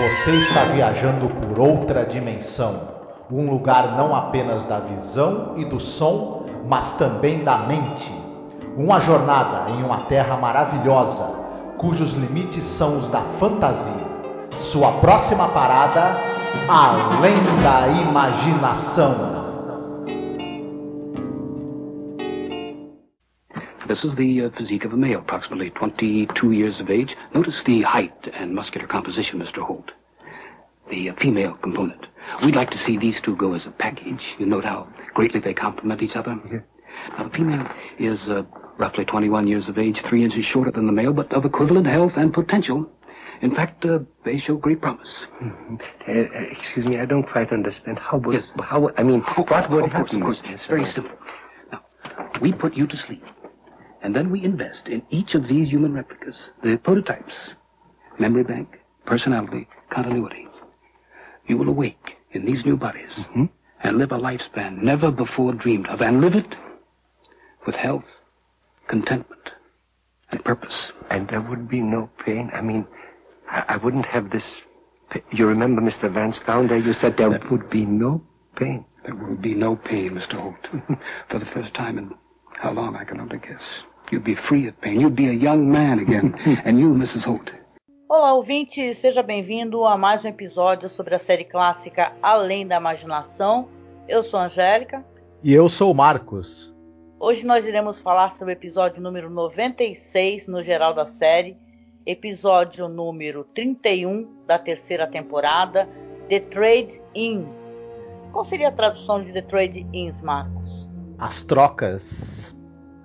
Você está viajando por outra dimensão, um lugar não apenas da visão e do som, mas também da mente. Uma jornada em uma terra maravilhosa, cujos limites são os da fantasia. Sua próxima parada, além da imaginação. This is the uh, physique of a male, approximately 22 years of age. Notice the height and muscular composition, Mr. Holt. The uh, female component. We'd like to see these two go as a package. You note how greatly they complement each other? Yeah. Now, the female is uh, roughly 21 years of age, three inches shorter than the male, but of equivalent health and potential. In fact, uh, they show great promise. Mm-hmm. Uh, excuse me, I don't quite understand. How would, yes. how, I mean, oh, what would of course, happen? Of course, it's very simple. Now, we put you to sleep. And then we invest in each of these human replicas, the prototypes, memory bank, personality, continuity. You will awake in these new bodies mm-hmm. and live a lifespan never before dreamed of, and live it with health, contentment, and purpose. And there would be no pain. I mean, I, I wouldn't have this. You remember, Mr. Vance, down there, you said there would be no pain. There will be no pain, Mr. Holt. For the first time in how long I can only guess. You'd be free of pain. You'd be a young man again. And you, Mrs. Holt. Olá, ouvinte, seja bem-vindo a mais um episódio sobre a série clássica Além da Imaginação. Eu sou a Angélica. E eu sou o Marcos. Hoje nós iremos falar sobre o episódio número 96 no geral da série, episódio número 31 da terceira temporada, The Trade Inns. Qual seria a tradução de The Trade Inns, Marcos? As trocas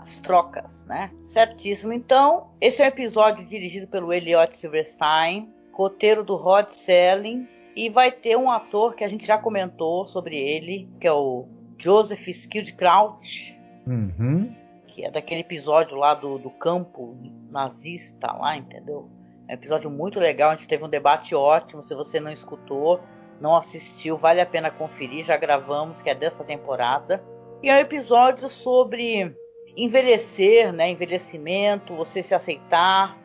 as trocas, né? Certíssimo. Então, esse é um episódio dirigido pelo Elliot Silverstein, roteiro do Rod Serling, e vai ter um ator que a gente já comentou sobre ele, que é o Joseph Skildkraut, uhum. que é daquele episódio lá do, do campo nazista lá, entendeu? É um episódio muito legal, a gente teve um debate ótimo, se você não escutou, não assistiu, vale a pena conferir, já gravamos, que é dessa temporada. E é um episódio sobre envelhecer, né, envelhecimento, você se aceitar,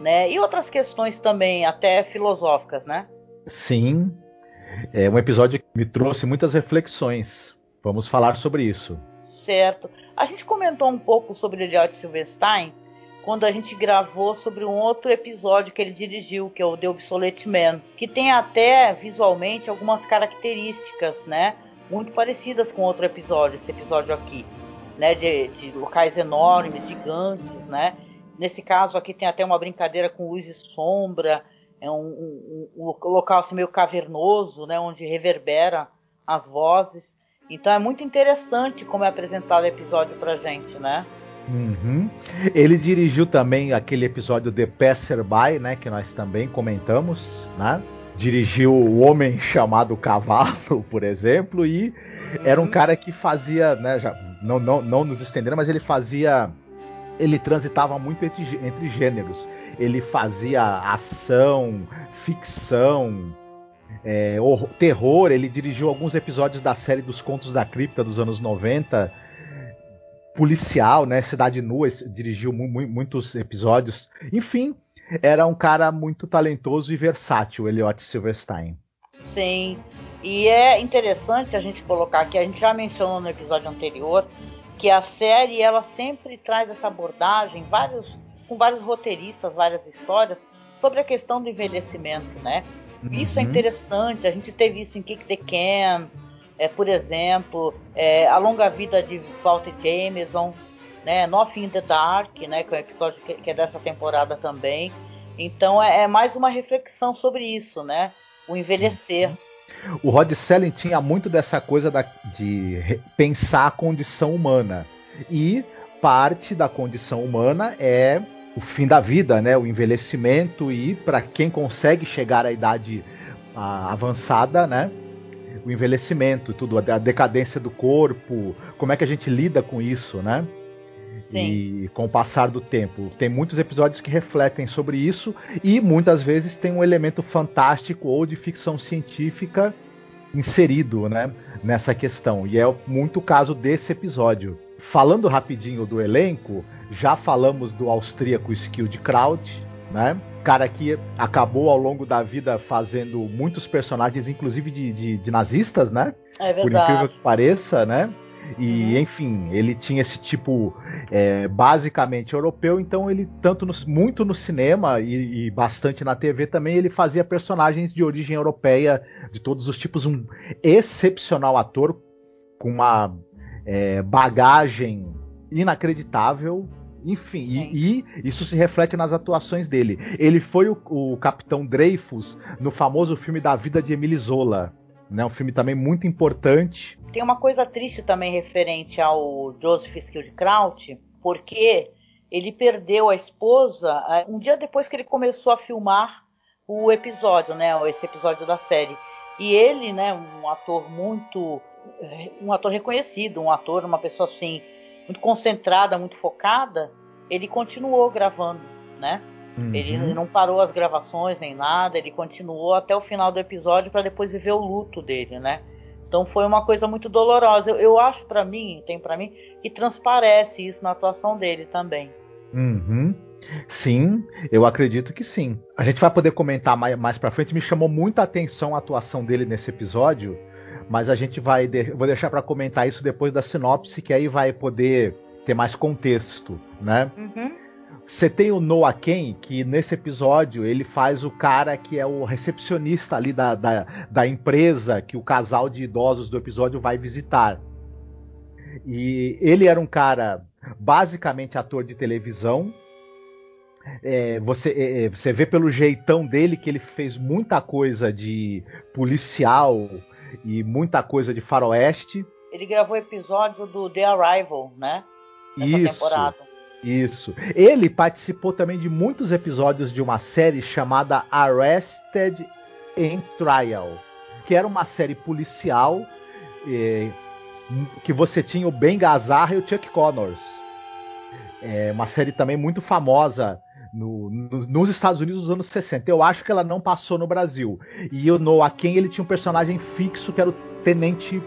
né, e outras questões também até filosóficas, né? Sim, é um episódio que me trouxe muitas reflexões. Vamos falar sobre isso. Certo. A gente comentou um pouco sobre Elliot Silverstein quando a gente gravou sobre um outro episódio que ele dirigiu, que é o The Obsolete Man, que tem até visualmente algumas características, né, muito parecidas com outro episódio, esse episódio aqui né, de, de locais enormes, gigantes, né? Nesse caso aqui tem até uma brincadeira com luz e sombra, é um, um, um, local assim meio cavernoso, né, onde reverbera as vozes. Então é muito interessante como é apresentado o episódio pra gente, né? Uhum. Ele dirigiu também aquele episódio The Passerby, né, que nós também comentamos, né? Dirigiu O Homem Chamado Cavalo, por exemplo, e era um uhum. cara que fazia, né, já não, não, não nos estendendo, mas ele fazia. Ele transitava muito entre, entre gêneros. Ele fazia ação, ficção, é, horror, terror. Ele dirigiu alguns episódios da série dos Contos da Cripta dos anos 90. Policial, né? Cidade Nua, dirigiu mu muitos episódios. Enfim, era um cara muito talentoso e versátil, Elliot Silverstein. Sim. E é interessante a gente colocar que a gente já mencionou no episódio anterior que a série ela sempre traz essa abordagem, vários com vários roteiristas, várias histórias sobre a questão do envelhecimento, né? Uhum. Isso é uhum. interessante. A gente teve isso em Kick the Can, é, por exemplo, é, a longa vida de Walter Jameson, né? Nothing in the Dark, né? Que é um que é dessa temporada também. Então é, é, mais uma reflexão sobre isso, né? O envelhecer. Uhum. O Rod Selling tinha muito dessa coisa da, de pensar a condição humana. E parte da condição humana é o fim da vida, né? O envelhecimento e para quem consegue chegar à idade a, avançada, né? O envelhecimento, tudo, a decadência do corpo, como é que a gente lida com isso, né? Sim. E com o passar do tempo. Tem muitos episódios que refletem sobre isso e muitas vezes tem um elemento fantástico ou de ficção científica inserido né, nessa questão. E é muito o caso desse episódio. Falando rapidinho do elenco, já falamos do austríaco Skild Kraut, né? cara que acabou ao longo da vida fazendo muitos personagens, inclusive de, de, de nazistas, né? É verdade. Por incrível que pareça, né? E, uhum. enfim, ele tinha esse tipo é, basicamente europeu, então ele, tanto no, muito no cinema e, e, bastante na TV também, ele fazia personagens de origem europeia, de todos os tipos, um excepcional ator, com uma é, bagagem inacreditável. Enfim, e, e, isso se reflete nas atuações dele. Ele foi o, o Capitão Dreyfus no famoso filme da vida de Emile Zola. Né, um filme também muito importante. Tem uma coisa triste também referente ao Joseph Skildkraut, porque ele perdeu a esposa é, um dia depois que ele começou a filmar o episódio, né, esse episódio da série. E ele, né, um ator muito um ator reconhecido, um ator, uma pessoa assim, muito concentrada, muito focada, ele continuou gravando, né? Uhum. Ele não parou as gravações nem nada, ele continuou até o final do episódio para depois viver o luto dele, né? Então foi uma coisa muito dolorosa. Eu, eu acho para mim, tem para mim, que transparece isso na atuação dele também. Uhum. Sim, eu acredito que sim. A gente vai poder comentar mais, mais pra frente. Me chamou muita atenção a atuação dele nesse episódio, mas a gente vai de, vou deixar para comentar isso depois da sinopse, que aí vai poder ter mais contexto, né? Uhum. Você tem o Noah Ken, que nesse episódio ele faz o cara que é o recepcionista ali da, da, da empresa que o casal de idosos do episódio vai visitar. E ele era um cara basicamente ator de televisão. É, você, é, é você vê pelo jeitão dele que ele fez muita coisa de policial, e muita coisa de faroeste. Ele gravou episódio do The Arrival, né? Nessa isso, temporada. Isso. Ele participou também de muitos episódios de uma série chamada Arrested in Trial, que era uma série policial eh, que você tinha o Ben Gazzara e o Chuck Connors. É uma série também muito famosa no, no, nos Estados Unidos dos anos 60. Eu acho que ela não passou no Brasil. E o Noah Ken, ele tinha um personagem fixo que era o Tenente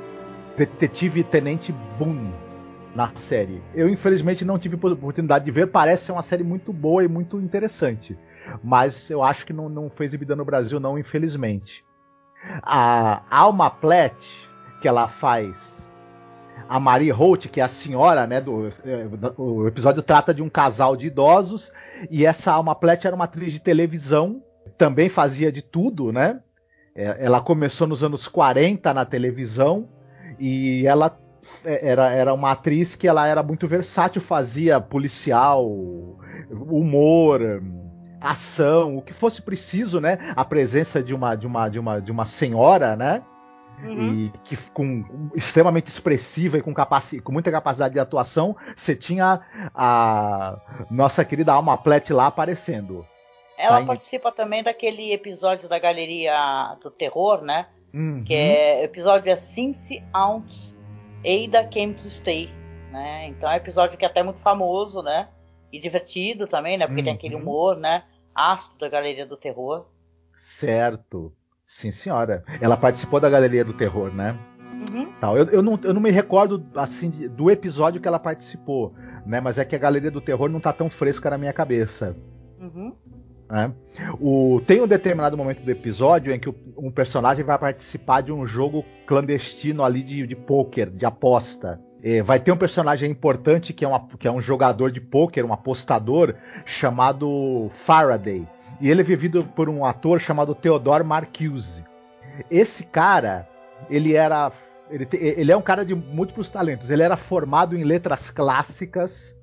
Detetive Tenente Boone na série. Eu infelizmente não tive oportunidade de ver, parece ser uma série muito boa e muito interessante. Mas eu acho que não, não foi exibida no Brasil, não, infelizmente. A Alma Platt, que ela faz a Marie Holt, que é a senhora, né? Do, o episódio trata de um casal de idosos e essa Alma Platt era uma atriz de televisão, também fazia de tudo, né? É, ela começou nos anos 40 na televisão e ela é, era, era uma atriz que ela era muito versátil, fazia policial, humor, ação, o que fosse preciso, né? A presença de uma de uma de uma de uma senhora, né? Uhum. E que com extremamente expressiva e com, capaci com muita capacidade de atuação, você tinha a nossa querida Alma Plet lá aparecendo. Ela tá participa em... também daquele episódio da Galeria do Terror, né? Uhum. Que é episódio é Since Ounce Ada Came to Stay, né? Então é um episódio que é até muito famoso, né? E divertido também, né? Porque uhum. tem aquele uhum. humor, né? Ácido da Galeria do Terror. Certo. Sim, senhora. Ela participou da Galeria do Terror, né? Uhum. Tal. Eu, eu, não, eu não me recordo assim do episódio que ela participou, né? Mas é que a Galeria do Terror não tá tão fresca na minha cabeça. Uhum. É. O, tem um determinado momento do episódio em que o, um personagem vai participar de um jogo clandestino ali de, de pôquer, de aposta. É, vai ter um personagem importante que é, uma, que é um jogador de pôquer, um apostador, chamado Faraday. E ele é vivido por um ator chamado Theodore Marcuse. Esse cara, ele era. Ele, ele é um cara de múltiplos talentos. Ele era formado em letras clássicas.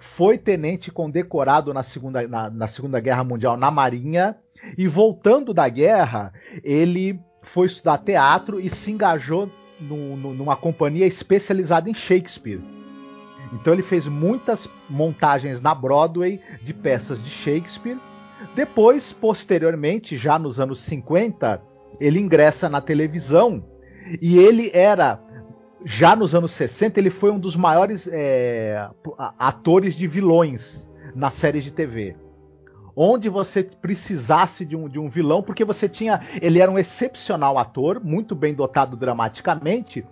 Foi tenente condecorado na Segunda, na, na segunda Guerra Mundial na Marinha. E voltando da guerra, ele foi estudar teatro e se engajou no, no, numa companhia especializada em Shakespeare. Então ele fez muitas montagens na Broadway de peças de Shakespeare depois, posteriormente, já nos anos 50, ele ingressa na televisão e ele era já nos anos 60 ele foi um dos maiores é, atores de vilões na série de TV. Onde você precisasse de um, de um vilão, porque você tinha. Ele era um excepcional ator, muito bem dotado dramaticamente,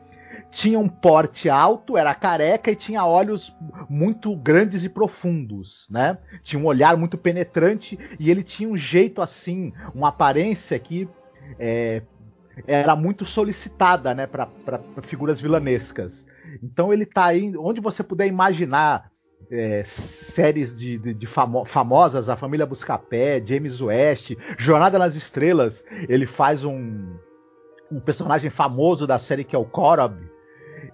tinha um porte alto, era careca e tinha olhos muito grandes e profundos, né? Tinha um olhar muito penetrante e ele tinha um jeito assim, uma aparência que é, era muito solicitada, né, para figuras vilanescas. Então ele tá aí, onde você puder imaginar é, séries de, de, de famo famosas, A Família Buscapé, James West, Jornada nas Estrelas, ele faz um, um personagem famoso da série que é o Korob.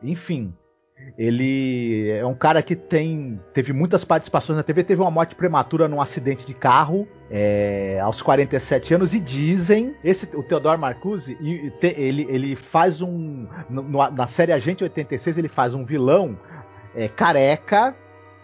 Enfim, ele é um cara que tem teve muitas participações na TV, teve uma morte prematura num acidente de carro é, aos 47 anos e dizem esse o Theodore Marcuse ele, ele faz um no, na série Agente 86 ele faz um vilão é, careca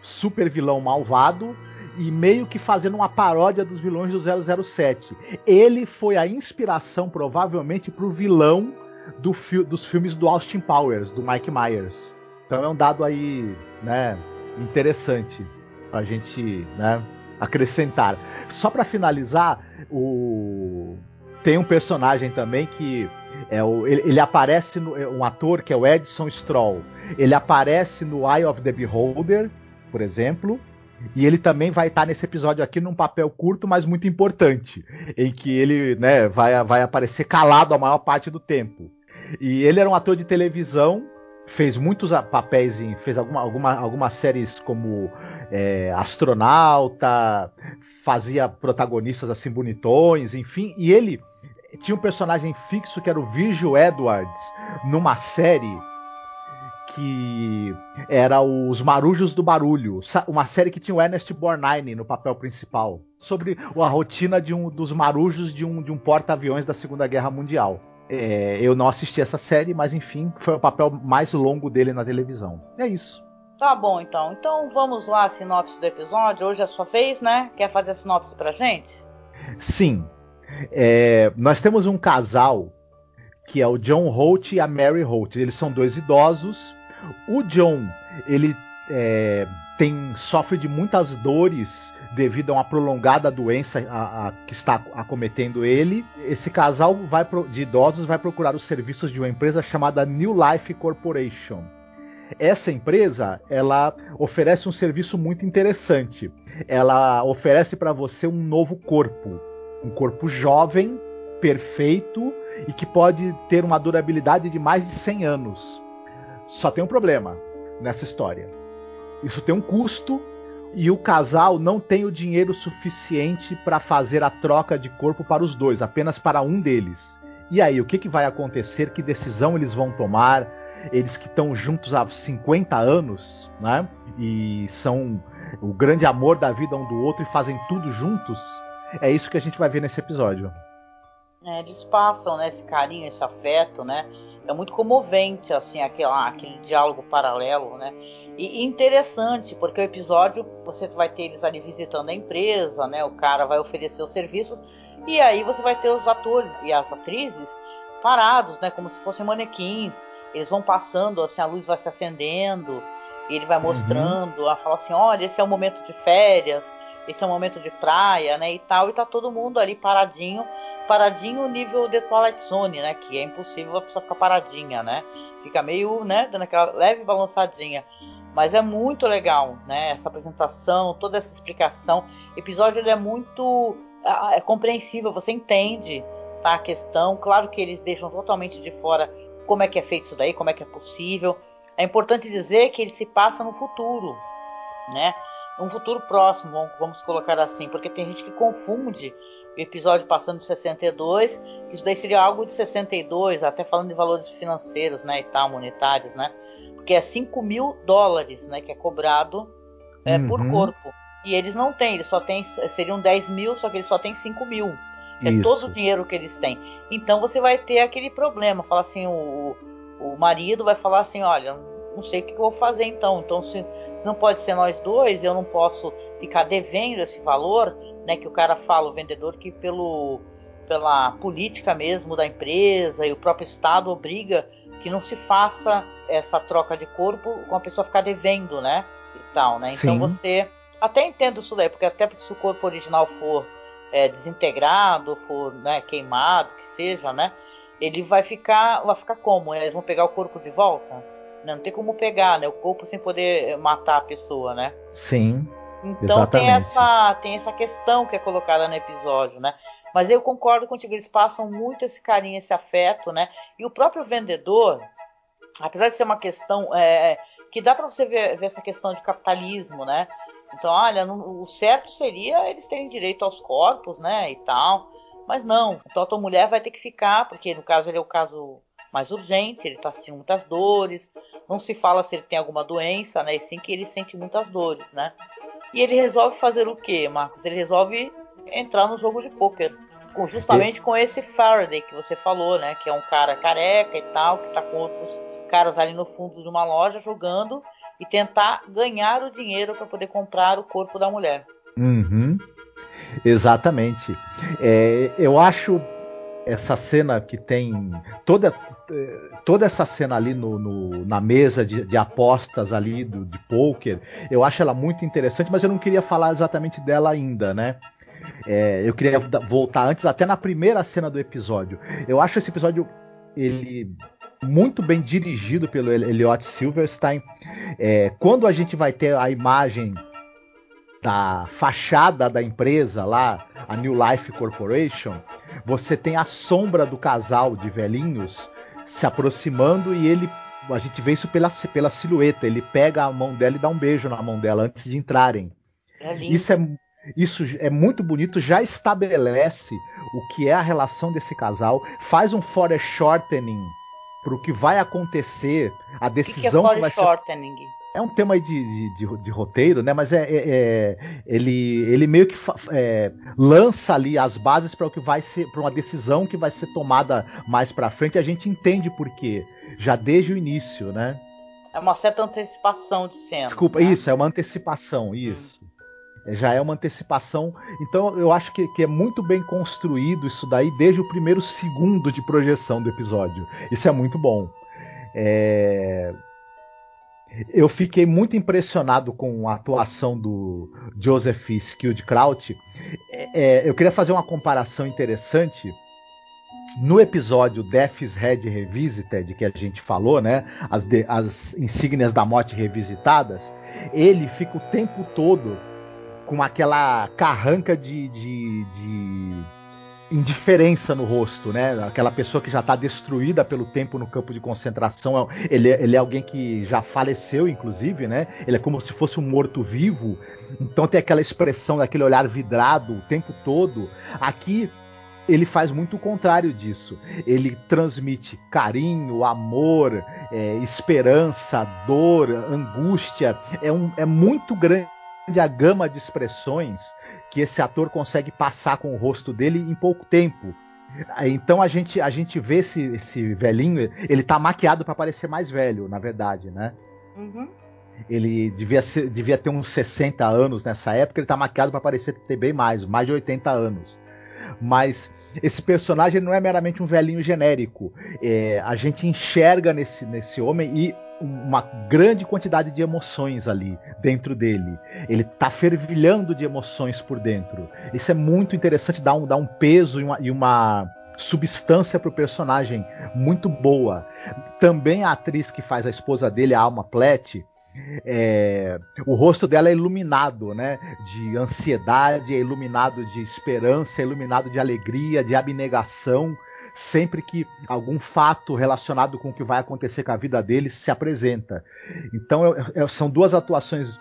super vilão malvado e meio que fazendo uma paródia dos vilões do 007. Ele foi a inspiração, provavelmente, para o vilão do fi dos filmes do Austin Powers, do Mike Myers. Então é um dado aí, né, interessante a gente, né, acrescentar. Só para finalizar, o tem um personagem também que é o, ele, ele, aparece no, é um ator que é o Edson Stroll. Ele aparece no Eye of the Beholder, por exemplo. E ele também vai estar nesse episódio aqui num papel curto, mas muito importante, em que ele né, vai, vai aparecer calado a maior parte do tempo. E ele era um ator de televisão, fez muitos papéis em. fez alguma, alguma, algumas séries como é, astronauta, fazia protagonistas assim bonitões, enfim, e ele tinha um personagem fixo que era o Virgil Edwards numa série que era Os Marujos do Barulho, uma série que tinha o Ernest Borgnine no papel principal, sobre a rotina de um dos marujos de um, de um porta-aviões da Segunda Guerra Mundial. É, eu não assisti essa série, mas enfim, foi o papel mais longo dele na televisão. É isso. Tá bom, então. Então vamos lá, sinopse do episódio. Hoje é a sua vez, né? Quer fazer a sinopse pra gente? Sim. É, nós temos um casal que é o John Holt e a Mary Holt. Eles são dois idosos o John, ele é, tem sofre de muitas dores devido a uma prolongada doença a, a, que está acometendo ele. Esse casal vai pro, de idosos vai procurar os serviços de uma empresa chamada New Life Corporation. Essa empresa, ela oferece um serviço muito interessante. Ela oferece para você um novo corpo, um corpo jovem, perfeito e que pode ter uma durabilidade de mais de 100 anos. Só tem um problema nessa história. Isso tem um custo e o casal não tem o dinheiro suficiente para fazer a troca de corpo para os dois, apenas para um deles. E aí, o que, que vai acontecer? Que decisão eles vão tomar? Eles que estão juntos há 50 anos, né? E são o grande amor da vida um do outro e fazem tudo juntos. É isso que a gente vai ver nesse episódio. É, eles passam né, esse carinho, esse afeto, né? É muito comovente assim aquele, aquele diálogo paralelo, né? E, interessante porque o episódio você vai ter eles ali visitando a empresa, né? O cara vai oferecer os serviços e aí você vai ter os atores e as atrizes parados, né? Como se fossem manequins. Eles vão passando, assim a luz vai se acendendo. E ele vai uhum. mostrando, uhum. a fala assim, olha, esse é o momento de férias, esse é o momento de praia, né? E tal, e tá todo mundo ali paradinho paradinho nível de Twilight Zone, né? Que é impossível a pessoa ficar paradinha, né? Fica meio, né? Dando aquela leve balançadinha. Mas é muito legal, né? Essa apresentação, toda essa explicação. O episódio ele é muito é compreensível, você entende tá, a questão. Claro que eles deixam totalmente de fora como é que é feito isso daí, como é que é possível. É importante dizer que ele se passa no futuro, né? Um futuro próximo, vamos colocar assim, porque tem gente que confunde episódio passando de 62, isso daí seria algo de 62, até falando de valores financeiros, né, e tal, monetários, né, porque é 5 mil dólares, né, que é cobrado é, uhum. por corpo, e eles não têm, eles só têm, seriam 10 mil, só que eles só têm 5 mil, é isso. todo o dinheiro que eles têm, então você vai ter aquele problema, fala assim, o, o marido vai falar assim, olha, não sei o que eu vou fazer então, então se, se não pode ser nós dois, eu não posso ficar devendo esse valor, né, que o cara fala, o vendedor, que pelo, pela política mesmo da empresa e o próprio Estado obriga que não se faça essa troca de corpo com a pessoa ficar devendo, né? E tal, né? Então Sim. você. Até entendo isso daí, porque até porque se o corpo original for é, desintegrado, for né, queimado, que seja, né? Ele vai ficar. Vai ficar como? Eles vão pegar o corpo de volta? Não tem como pegar, né? O corpo sem poder matar a pessoa, né? Sim. Então exatamente. tem essa, tem essa questão que é colocada no episódio, né? Mas eu concordo contigo, eles passam muito esse carinho, esse afeto, né? E o próprio vendedor, apesar de ser uma questão é, que dá para você ver, ver, essa questão de capitalismo, né? Então, olha, não, o certo seria eles terem direito aos corpos, né? E tal. Mas não. Então a tua mulher vai ter que ficar, porque no caso ele é o caso mais urgente, ele está sentindo muitas dores. Não se fala se ele tem alguma doença, né? E sim que ele sente muitas dores, né? E ele resolve fazer o que, Marcos? Ele resolve entrar no jogo de pôquer. Justamente com esse Faraday que você falou, né? Que é um cara careca e tal, que tá com outros caras ali no fundo de uma loja jogando e tentar ganhar o dinheiro para poder comprar o corpo da mulher. Uhum. Exatamente. É, eu acho essa cena que tem toda toda essa cena ali no, no na mesa de, de, apostas ali do, de poker, eu acho ela muito interessante, mas eu não queria falar exatamente dela ainda, né? É, eu queria voltar antes, até na primeira cena do episódio. Eu acho esse episódio ele muito bem dirigido pelo Elliot Silverstein. É, quando a gente vai ter a imagem da fachada da empresa lá, a New Life Corporation, você tem a sombra do casal de velhinhos se aproximando e ele a gente vê isso pela, pela silhueta. Ele pega a mão dela e dá um beijo na mão dela antes de entrarem. É isso é isso é muito bonito, já estabelece o que é a relação desse casal, faz um foreshortening para o que vai acontecer, a decisão que, que, é que vai ser é um tema de, de, de, de roteiro, né? Mas é, é, é, ele, ele meio que é, lança ali as bases para o que vai ser, para uma decisão que vai ser tomada mais para frente. A gente entende por quê, já desde o início, né? É uma certa antecipação de cena. Desculpa, né? isso é uma antecipação, isso. Hum. Já é uma antecipação. Então eu acho que, que é muito bem construído isso daí desde o primeiro segundo de projeção do episódio. Isso é muito bom. É eu fiquei muito impressionado com a atuação do Joseph Skildkraut. É, é, eu queria fazer uma comparação interessante. No episódio Death's Head Revisited, que a gente falou, né? As, de, as insígnias da morte revisitadas, ele fica o tempo todo com aquela carranca de, de, de indiferença no rosto, né? Aquela pessoa que já está destruída pelo tempo no campo de concentração. Ele, ele é alguém que já faleceu, inclusive, né? Ele é como se fosse um morto-vivo. Então tem aquela expressão daquele olhar vidrado o tempo todo. Aqui ele faz muito o contrário disso. Ele transmite carinho, amor, é, esperança, dor, angústia. É, um, é muito grande a gama de expressões que esse ator consegue passar com o rosto dele em pouco tempo. Então a gente, a gente vê esse, esse velhinho, ele tá maquiado para parecer mais velho, na verdade, né? Uhum. Ele devia, ser, devia ter uns 60 anos nessa época, ele tá maquiado para parecer ter bem mais, mais de 80 anos. Mas esse personagem não é meramente um velhinho genérico. É, a gente enxerga nesse, nesse homem e uma grande quantidade de emoções ali dentro dele. Ele tá fervilhando de emoções por dentro. Isso é muito interessante, dá um, dá um peso e uma, e uma substância pro personagem muito boa. Também a atriz que faz a esposa dele, a Alma Platt, é, o rosto dela é iluminado, né? De ansiedade, é iluminado de esperança, é iluminado de alegria, de abnegação sempre que algum fato relacionado com o que vai acontecer com a vida deles se apresenta. Então é, é, são duas atuações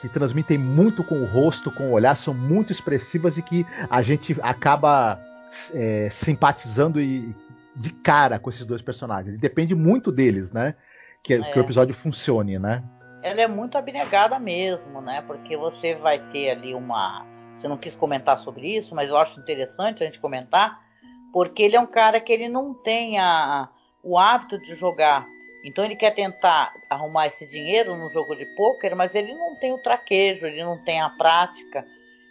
que transmitem muito com o rosto, com o olhar, são muito expressivas e que a gente acaba é, simpatizando e, de cara com esses dois personagens. E depende muito deles, né? Que, é. que o episódio funcione, né? Ela é muito abnegada mesmo, né? Porque você vai ter ali uma. Você não quis comentar sobre isso, mas eu acho interessante a gente comentar porque ele é um cara que ele não tem a, o hábito de jogar. Então ele quer tentar arrumar esse dinheiro no jogo de pôquer, mas ele não tem o traquejo, ele não tem a prática.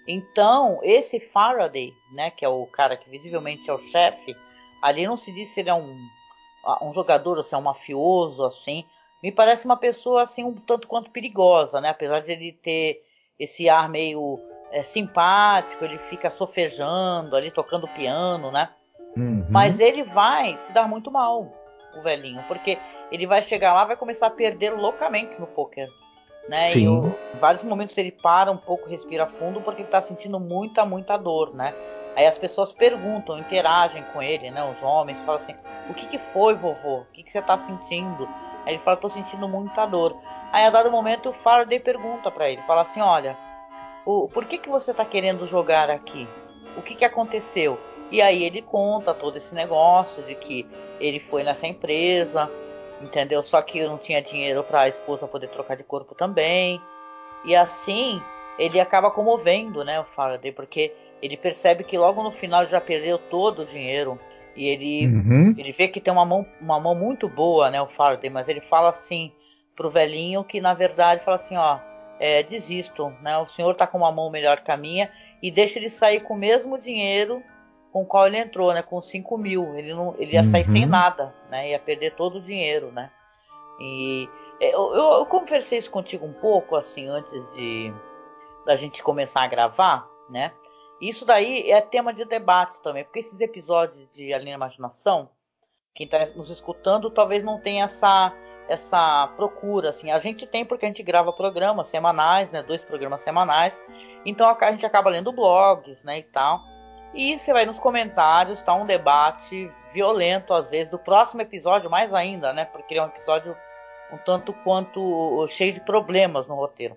Então, esse Faraday, né, que é o cara que visivelmente é o chefe, ali não se diz se ele é um, um jogador se é um mafioso, assim. Me parece uma pessoa, assim, um tanto quanto perigosa, né? Apesar de ele ter esse ar meio é, simpático, ele fica sofejando ali, tocando piano, né? Uhum. Mas ele vai se dar muito mal. o velhinho, porque ele vai chegar lá, vai começar a perder loucamente no poker. Né? Sim. E em vários momentos ele para um pouco, respira fundo, porque ele tá sentindo muita, muita dor, né? Aí as pessoas perguntam, interagem com ele, né? Os homens falam assim: O que, que foi, vovô? O que, que você tá sentindo? Aí ele fala: Tô sentindo muita dor. Aí a dado momento o Faraday pergunta para ele: Fala assim, olha, o, por que, que você tá querendo jogar aqui? O que, que aconteceu? E aí ele conta todo esse negócio de que ele foi nessa empresa, entendeu? Só que não tinha dinheiro para a esposa poder trocar de corpo também. E assim ele acaba comovendo, né, o Faraday, porque ele percebe que logo no final ele já perdeu todo o dinheiro e ele Uhum. ele vê que tem uma mão uma mão muito boa, né, o Faraday, mas ele fala assim pro velhinho que na verdade fala assim, ó, é, desisto, né? O senhor tá com uma mão melhor que a minha e deixa ele sair com o mesmo dinheiro com o qual ele entrou, né? Com 5 mil. Ele, não, ele ia sair Uhum. sem nada, né? Ia perder todo o dinheiro, né? E é, eu, eu, eu conversei isso contigo um pouco, assim, antes de da gente começar a gravar, né? Isso daí é tema de debate também, porque esses episódios de Além da Imaginação, quem está nos escutando talvez não tenha essa essa procura assim. A gente tem porque a gente grava programas semanais, né? Dois programas semanais. Então a gente acaba lendo blogs, né, e tal. E você vai nos comentários, tá um debate violento às vezes do próximo episódio mais ainda, né? Porque é um episódio um tanto quanto cheio de problemas no roteiro.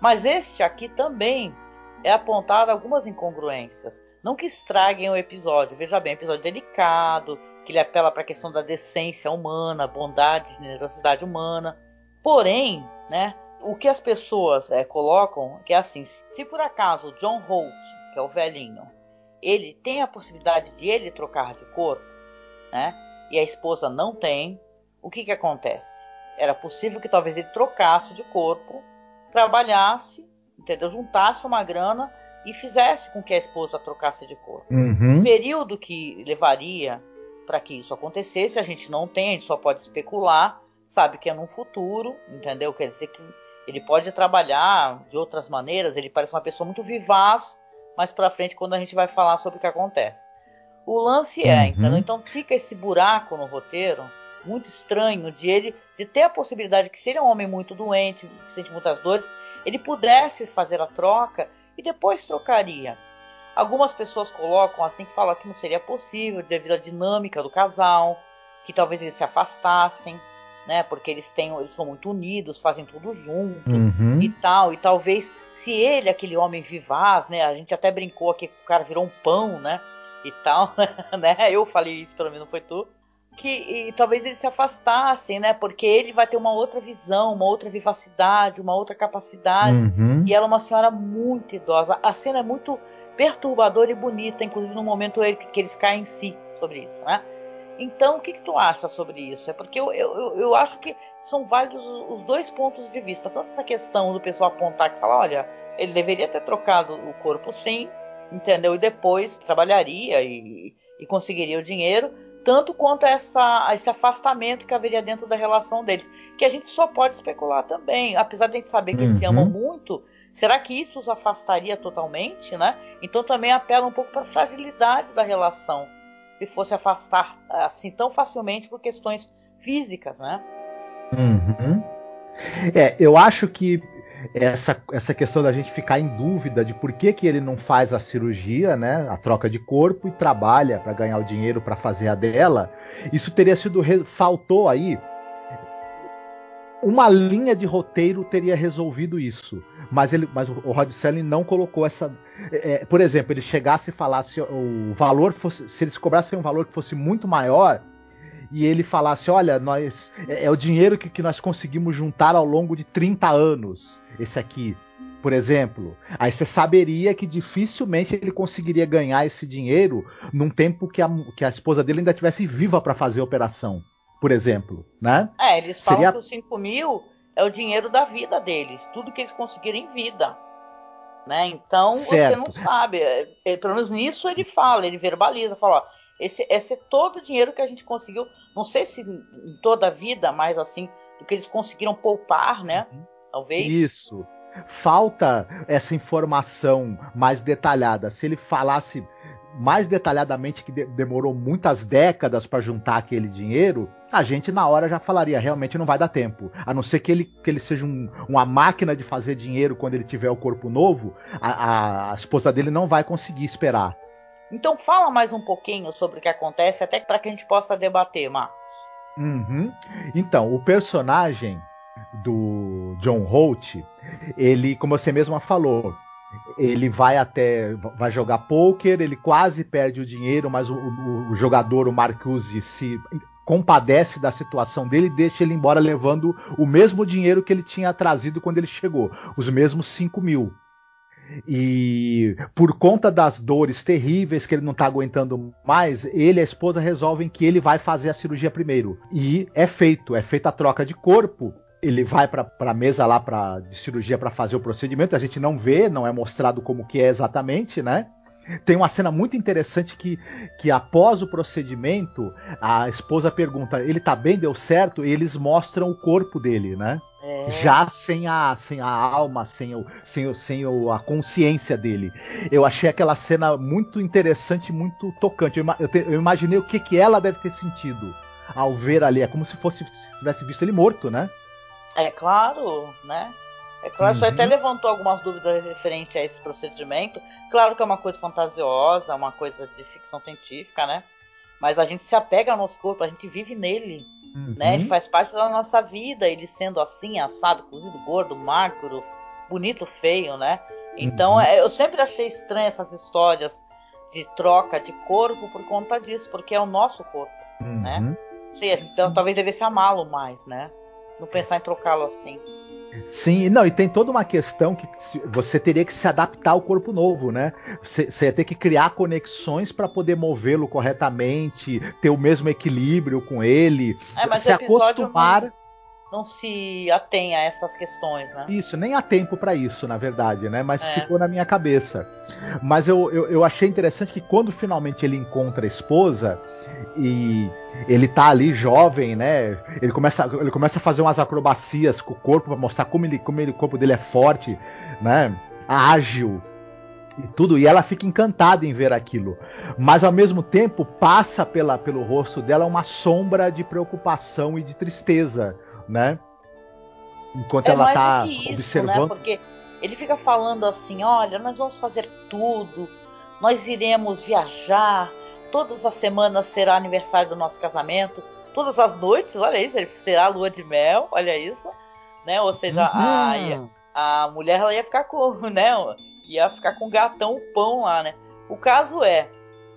Mas este aqui também é apontado algumas incongruências. Não que estraguem o episódio. Veja bem, episódio delicado, que ele apela para a questão da decência humana, bondade, generosidade humana. Porém, né, o que as pessoas é, colocam que é assim: se por acaso John Holt, que é o velhinho, ele tem a possibilidade de ele trocar de corpo, né, e a esposa não tem, o que que acontece? Era possível que talvez ele trocasse de corpo, trabalhasse, entendeu? Juntasse uma grana e fizesse com que a esposa trocasse de corpo. O Uhum. período que levaria para que isso acontecesse, a gente não tem, a gente só pode especular, sabe que é no futuro, entendeu? Quer dizer que ele pode trabalhar de outras maneiras, ele parece uma pessoa muito vivaz, mais para frente quando a gente vai falar sobre o que acontece. O lance é, Uhum. entendeu? Então fica esse buraco no roteiro muito estranho de ele de ter a possibilidade que se ele é um homem muito doente, que sente muitas dores, ele pudesse fazer a troca e depois trocaria. Algumas pessoas colocam assim que falam que não seria possível devido à dinâmica do casal, que talvez eles se afastassem, né? Porque eles têm, eles são muito unidos, fazem tudo junto Uhum. e tal. E talvez se ele, aquele homem vivaz, né? A gente até brincou aqui que o cara virou um pão, né? E tal, né? Eu falei isso, pelo menos não foi tu. Que e talvez eles se afastassem, né? Porque ele vai ter uma outra visão, uma outra vivacidade, uma outra capacidade. Uhum. E ela é uma senhora muito idosa. A cena é muito perturbadora e bonita, inclusive no momento que eles caem em si sobre isso, né? Então, o que, que tu acha sobre isso? É porque eu, eu- eu acho que são válidos os dois pontos de vista. Tanto essa questão do pessoal apontar que fala, olha, ele deveria ter trocado o corpo sim, entendeu? E depois trabalharia e, e conseguiria o dinheiro. Tanto quanto essa, esse afastamento que haveria dentro da relação deles. Que a gente só pode especular também. Apesar de a gente saber que eles se Uhum. amam muito, será que isso os afastaria totalmente, né? Então também apela um pouco para a fragilidade da relação. Se fosse afastar assim tão facilmente por questões físicas, né? Uhum. É, eu acho que essa, essa questão da gente ficar em dúvida de por que, que ele não faz a cirurgia, né, a troca de corpo e trabalha para ganhar o dinheiro para fazer a dela, isso teria sido faltou aí uma linha de roteiro teria resolvido isso, mas ele, mas o Rod Serling não colocou essa, é, por exemplo, ele chegasse e falasse o valor fosse, se eles cobrassem um valor que fosse muito maior e ele falasse: Olha, nós é, é o dinheiro que, que nós conseguimos juntar ao longo de 30 anos, esse aqui, por exemplo. Aí você saberia que dificilmente ele conseguiria ganhar esse dinheiro num tempo que a, que a esposa dele ainda estivesse viva para fazer a operação, por exemplo, né? É, eles falam Seria- que os 5 mil é o dinheiro da vida deles, tudo que eles conseguiram em vida. Né? Então você Certo. não sabe. é, é, pelo menos nisso ele fala, ele verbaliza, fala, ó, esse, esse é todo o dinheiro que a gente conseguiu. Não sei se em toda a vida, mas assim, do que eles conseguiram poupar, né? Talvez. Isso. Falta essa informação mais detalhada. Se ele falasse mais detalhadamente que de demorou muitas décadas para juntar aquele dinheiro, a gente na hora já falaria, realmente não vai dar tempo. A não ser que ele, que ele seja um, uma máquina de fazer dinheiro quando ele tiver o corpo novo, a, a, a esposa dele não vai conseguir esperar. Então fala mais um pouquinho sobre o que acontece, até para que a gente possa debater, Marcos. Uhum. Então, o personagem do John Holt, ele, como você mesma falou, ele vai até vai jogar poker, ele quase perde o dinheiro, mas o, o, o jogador, o Marcuse, se compadece da situação dele e deixa ele embora levando o mesmo dinheiro que ele tinha trazido quando ele chegou, os mesmos 5 mil. E por conta das dores terríveis que ele não tá aguentando mais, ele e a esposa resolvem que ele vai fazer a cirurgia primeiro. E é feito, é feita a troca de corpo ele vai para a mesa lá pra, de cirurgia para fazer o procedimento. A gente não vê, não é mostrado como que é exatamente, né? Tem uma cena muito interessante que, que após o procedimento, a esposa pergunta: ele tá bem, deu certo? E eles mostram o corpo dele, né? Já sem a, sem a alma, sem, o, sem, o, sem o, a consciência dele. Eu achei aquela cena muito interessante, muito tocante. Eu, eu, te, eu imaginei o que, que ela deve ter sentido ao ver ali. É como se fosse se tivesse visto ele morto, né? É claro, né? É claro, uhum. até levantou algumas dúvidas referente a esse procedimento. Claro que é uma coisa fantasiosa, uma coisa de ficção científica, né? Mas a gente se apega ao nosso corpo, a gente vive nele, uhum. né? Ele faz parte da nossa vida, ele sendo assim, assado, cozido, gordo, magro, bonito, feio, né? Então, uhum. é, eu sempre achei estranho essas histórias de troca de corpo por conta disso, porque é o nosso corpo, né? Uhum. Sim, então, talvez devesse amá-lo mais, né? não pensar em trocá-lo assim. Sim, não, e tem toda uma questão que você teria que se adaptar ao corpo novo, né? Você, você ia ter que criar conexões para poder movê-lo corretamente, ter o mesmo equilíbrio com ele, é, se acostumar não se atém a essas questões, né? Isso, nem há tempo para isso, na verdade, né? Mas é. ficou na minha cabeça. Mas eu, eu, eu, achei interessante que quando finalmente ele encontra a esposa e ele tá ali jovem, né? Ele começa, ele começa a fazer umas acrobacias com o corpo para mostrar como, ele, como ele, o corpo dele é forte, né? Ágil, e tudo, e ela fica encantada em ver aquilo. Mas ao mesmo tempo passa pela, pelo rosto dela uma sombra de preocupação e de tristeza né? Enquanto é ela tá isso, né? observando. Né? Porque ele fica falando assim: olha, nós vamos fazer tudo, nós iremos viajar, todas as semanas será aniversário do nosso casamento, todas as noites, olha isso, será lua de mel, olha isso, né? Ou seja, uhum. a, a mulher ela ia ficar com, né? Ia ficar com gatão o pão lá, né? O caso é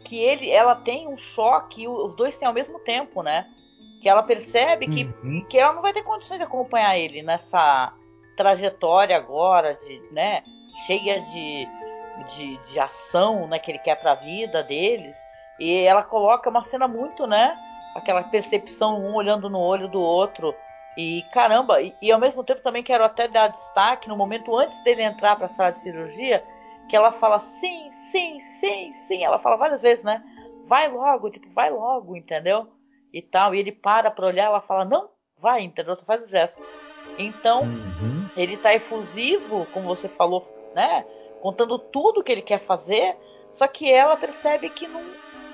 que ele, ela tem um choque, os dois têm ao mesmo tempo, né? Que ela percebe que, uhum. que ela não vai ter condições de acompanhar ele nessa trajetória agora de, né, cheia de, de, de ação, né, que ele quer para a vida deles. E ela coloca uma cena muito, né, aquela percepção um olhando no olho do outro. E caramba, e, e ao mesmo tempo também quero até dar destaque no momento antes dele entrar para a sala de cirurgia, que ela fala sim, sim, sim, sim. Ela fala várias vezes, né? Vai logo, tipo, vai logo, entendeu? E tal. E ele para pra olhar, ela fala, não, vai, entendeu? Só faz o gesto. Então, uhum. ele tá efusivo, como você falou, né? Contando tudo que ele quer fazer, só que ela percebe que não,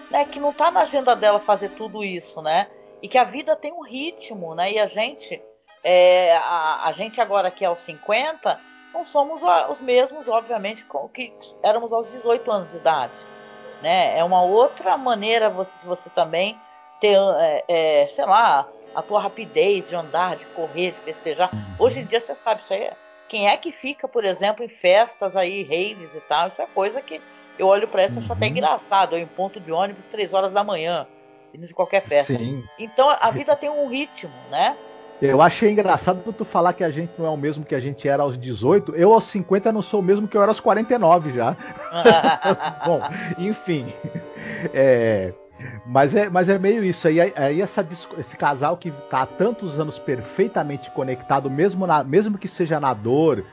né, que não tá na agenda dela fazer tudo isso, né? E que a vida tem um ritmo, né? E a gente, é, a, a gente agora que é aos 50, não somos os mesmos, obviamente, que éramos aos 18 anos de idade. Né? É uma outra maneira você, você também ter, é, é, sei lá, a tua rapidez de andar, de correr, de festejar. Uhum. Hoje em dia você sabe, isso aí é. Quem é que fica, por exemplo, em festas aí, raves e tal? Isso é coisa que eu olho para isso e acho até uhum. engraçado. Eu em ponto de ônibus três horas da manhã, de qualquer festa. Sim. Então a vida tem um ritmo, né? Eu achei engraçado tu falar que a gente não é o mesmo que a gente era aos 18. Eu aos 50 não sou o mesmo que eu era aos 49 já. Bom, enfim. É, mas é, mas é meio isso. Aí, aí essa, esse casal que tá há tantos anos perfeitamente conectado, mesmo, na, mesmo que seja na dor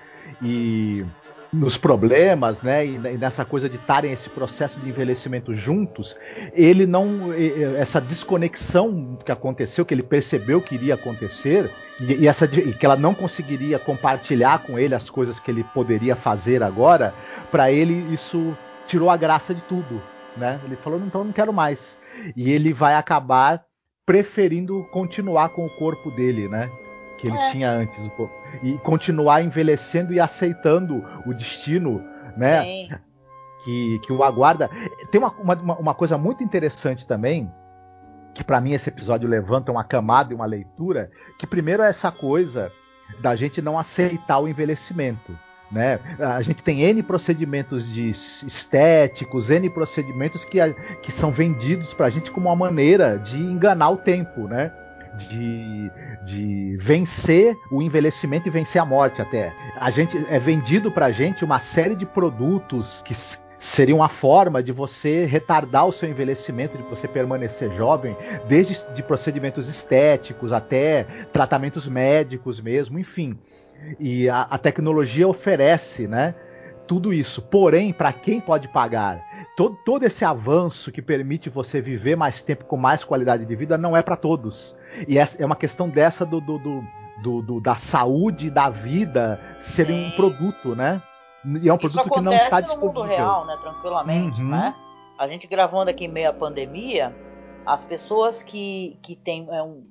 e nos problemas, né? E, e nessa coisa de estarem esse processo de envelhecimento juntos, ele não. Essa desconexão que aconteceu, que ele percebeu que iria acontecer, e, e essa, e que ela não conseguiria compartilhar com ele as coisas que ele poderia fazer agora, para ele isso tirou a graça de tudo né? Ele falou, então não quero mais. E ele vai acabar preferindo continuar com o corpo dele, né? Que ele é. tinha antes. E continuar envelhecendo e aceitando o destino, né? Que, que o aguarda. Tem uma, uma, uma coisa muito interessante também, que para mim esse episódio levanta uma camada e uma leitura, que primeiro é essa coisa da gente não aceitar o envelhecimento. Né? A gente tem N procedimentos de estéticos, N procedimentos que, que são vendidos para a gente como uma maneira de enganar o tempo, né? De, de vencer o envelhecimento e vencer a morte até. A gente é vendido para a gente uma série de produtos que, seria uma forma de você retardar o seu envelhecimento, de você permanecer jovem, desde de procedimentos estéticos até tratamentos médicos mesmo, enfim. E a, a tecnologia oferece, né? Tudo isso. Porém, para quem pode pagar, todo, todo esse avanço que permite você viver mais tempo com mais qualidade de vida não é para todos. E é, é uma questão dessa do, do, do, do, da saúde da vida ser um produto, né? E é um produto que não está disponível. no mundo real, né? Tranquilamente, uhum. né? A gente gravando aqui em meio à pandemia, as pessoas que, que têm é, um,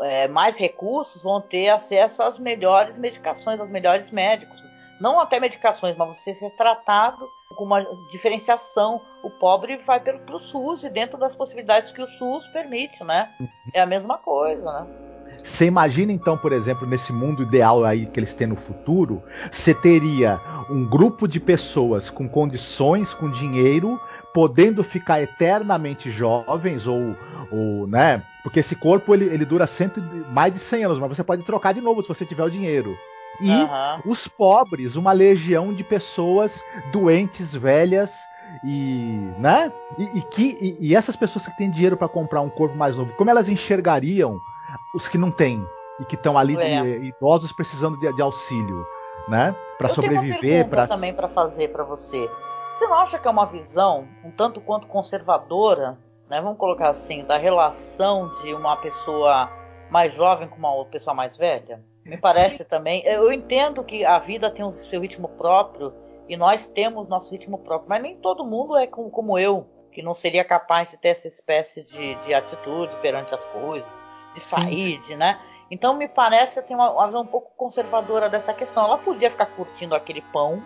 é, mais recursos vão ter acesso às melhores medicações, aos melhores médicos. Não até medicações, mas você ser tratado com uma diferenciação. O pobre vai pelo, pelo SUS e dentro das possibilidades que o SUS permite, né? Uhum. É a mesma coisa, né? Você imagina então, por exemplo, nesse mundo ideal aí que eles têm no futuro, você teria um grupo de pessoas com condições, com dinheiro, podendo ficar eternamente jovens ou, ou né? Porque esse corpo ele, ele dura cento, mais de 100 anos, mas você pode trocar de novo se você tiver o dinheiro. E uhum. os pobres, uma legião de pessoas doentes, velhas e, né? E, e que e, e essas pessoas que têm dinheiro para comprar um corpo mais novo, como elas enxergariam os que não têm e que estão ali é. de, idosos precisando de, de auxílio, né? Para sobreviver, para também para fazer para você. Você não acha que é uma visão um tanto quanto conservadora, né? Vamos colocar assim, da relação de uma pessoa mais jovem com uma pessoa mais velha? Me parece Sim. também. Eu entendo que a vida tem o seu ritmo próprio e nós temos nosso ritmo próprio, mas nem todo mundo é como, como eu, que não seria capaz de ter essa espécie de, de atitude perante as coisas de sair, de, né? Então me parece que tem uma, uma visão um pouco conservadora dessa questão. Ela podia ficar curtindo aquele pão,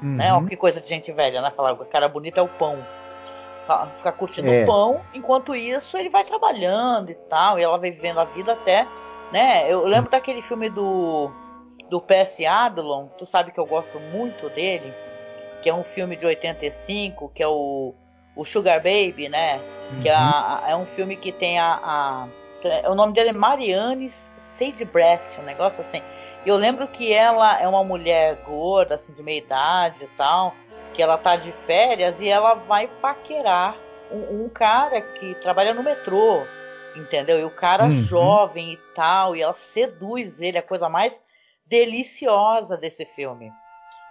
né? uhum. né? Que coisa de gente velha, né? Falar, cara bonita é o pão. Ficar curtindo é. o pão, enquanto isso ele vai trabalhando e tal, e ela vai vivendo a vida até, né? Eu lembro daquele filme do do P.S. Adlon, tu sabe que eu gosto muito dele, que é um filme de 85, que é o, o Sugar Baby, né? Uhum. Que é, a, é um filme que tem a, a o nome dela é Marianne Sagebrecht, um negócio assim. E eu lembro que ela é uma mulher gorda, assim, de meia idade e tal, que ela tá de férias e ela vai paquerar um, um cara que trabalha no metrô, entendeu? E o cara uhum. jovem e tal, e ela seduz ele, a coisa mais deliciosa desse filme.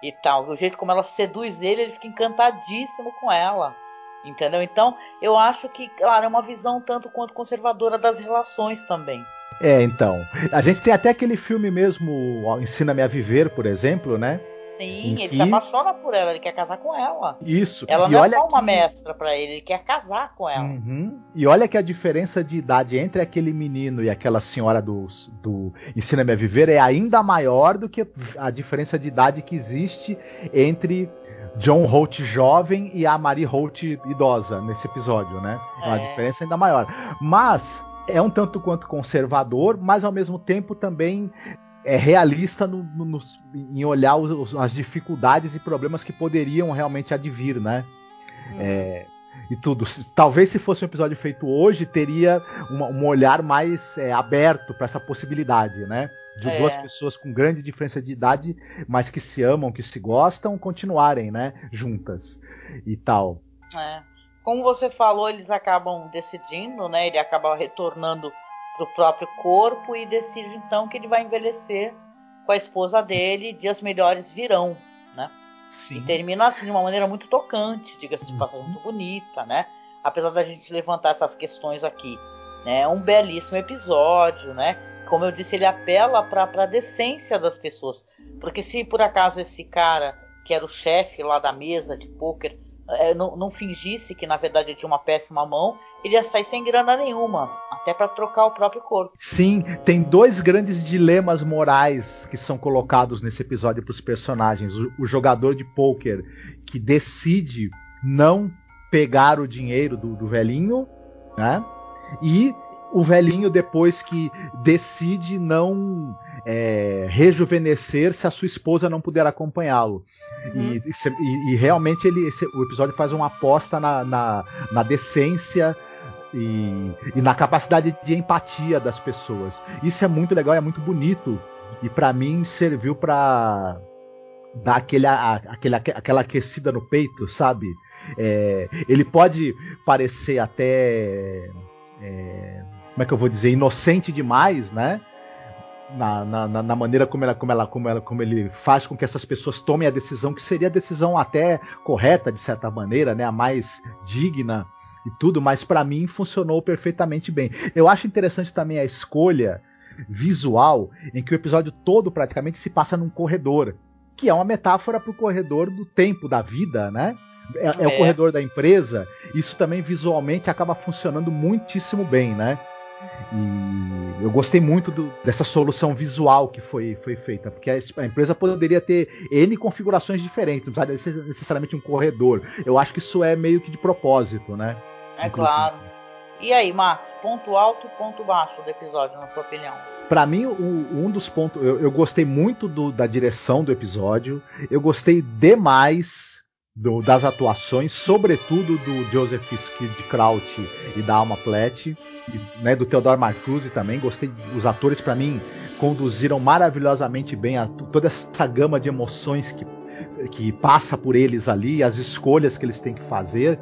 E tal, o jeito como ela seduz ele, ele fica encantadíssimo com ela. Entendeu? Então, eu acho que, claro, é uma visão tanto quanto conservadora das relações também. É, então. A gente tem até aquele filme mesmo, Ensina-me a Viver, por exemplo, né? Sim, ele que... se apaixona por ela, ele quer casar com ela. Isso. Ela e não é só uma mestra para ele, ele quer casar com ela. Uhum. E olha que a diferença de idade entre aquele menino e aquela senhora do, do Ensina-me a Viver é ainda maior do que a diferença de idade que existe entre John Holt jovem e a Mary Holt idosa nesse episódio, né? É. Uma diferença ainda maior. Mas é um tanto quanto conservador, mas ao mesmo tempo também é realista no, no, no, em olhar os, as dificuldades e problemas que poderiam realmente advir, né? Hum. É, e tudo. Talvez se fosse um episódio feito hoje, teria uma, um olhar mais é, aberto para essa possibilidade, né? De é. duas pessoas com grande diferença de idade, mas que se amam, que se gostam, continuarem, né, juntas e tal. É. Como você falou, eles acabam decidindo, né? Ele acaba retornando pro próprio corpo e decide então que ele vai envelhecer com a esposa dele, e dias melhores virão, né? Sim. E termina assim de uma maneira muito tocante, diga-se de passagem, muito bonita, né? Apesar da gente levantar essas questões aqui, né? É um belíssimo episódio, né? Como eu disse, ele apela para a decência das pessoas. Porque se por acaso esse cara, que era o chefe lá da mesa de pôquer, é, não, não, fingisse que na verdade tinha uma péssima mão, ele ia sair sem grana nenhuma, até para trocar o próprio corpo. Sim, tem dois grandes dilemas morais que são colocados nesse episódio para os personagens: o, o, jogador de pôquer que decide não pegar o dinheiro do, do velhinho, né? E o velhinho depois que decide não é, rejuvenescer se a sua esposa não puder acompanhá-lo. Uhum. E, e, e, realmente ele, esse, o episódio faz uma aposta na, na, na decência e, e, na capacidade de empatia das pessoas. Isso é muito legal, é muito bonito e para mim serviu para dar aquele, aquele, aquela aquecida no peito, sabe? É, ele pode parecer até é, como é que eu vou dizer, inocente demais, né? Na, na, na, maneira como, ela, como, ela, como, ela, como ele faz com que essas pessoas tomem a decisão, que seria a decisão até correta, de certa maneira, né? A mais digna e tudo, mas para mim funcionou perfeitamente bem. Eu acho interessante também a escolha visual, em que o episódio todo praticamente se passa num corredor, que é uma metáfora para o corredor do tempo, da vida, né? É, é, é, o corredor da empresa. Isso também visualmente acaba funcionando muitíssimo bem, né? E eu gostei muito do, dessa solução visual que foi, foi feita, porque a, a, empresa poderia ter N configurações diferentes, não precisa necessariamente um corredor. Eu acho que isso é meio que de propósito, né? É Inclusive. claro. E aí, Marcos, ponto alto e ponto baixo do episódio, na sua opinião? Para mim, um dos pontos. Eu, eu gostei muito do, da direção do episódio. Eu gostei demais do, das atuações, sobretudo do Joseph Skid Kraut e da Alma Platt, e, né, do Theodore Marcuse também. Gostei, os atores para mim conduziram maravilhosamente bem a, toda essa gama de emoções que, que passa por eles ali, as escolhas que eles têm que fazer.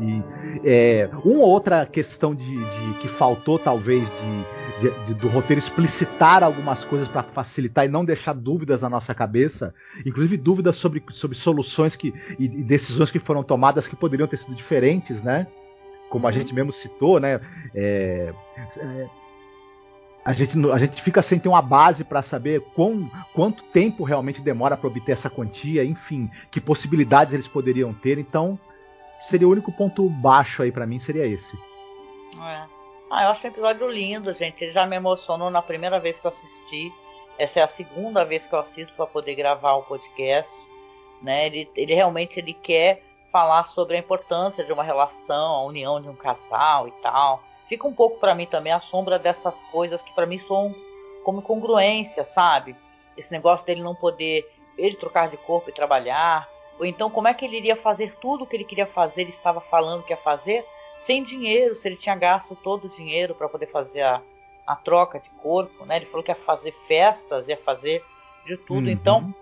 E é, uma outra questão de, de que faltou talvez de, de, de, do roteiro explicitar algumas coisas para facilitar e não deixar dúvidas na nossa cabeça, inclusive dúvidas sobre, sobre soluções que, e, e decisões que foram tomadas que poderiam ter sido diferentes, né? Como a gente mesmo citou, né? É, é, a gente, a gente fica sem ter uma base para saber quão, quanto tempo realmente demora para obter essa quantia, enfim, que possibilidades eles poderiam ter. Então, seria o único ponto baixo aí para mim, seria esse. É. Ah, eu acho um episódio lindo, gente. Ele já me emocionou na primeira vez que eu assisti. Essa é a segunda vez que eu assisto para poder gravar o podcast. Né? Ele, ele realmente ele quer falar sobre a importância de uma relação, a união de um casal e tal. Fica um pouco para mim também a sombra dessas coisas que para mim são como incongruência, sabe? Esse negócio dele não poder ele trocar de corpo e trabalhar, ou então, como é que ele iria fazer tudo o que ele queria fazer, ele estava falando que ia fazer, sem dinheiro, se ele tinha gasto todo o dinheiro para poder fazer a, a troca de corpo, né? Ele falou que ia fazer festas, ia fazer de tudo. Uhum. Então,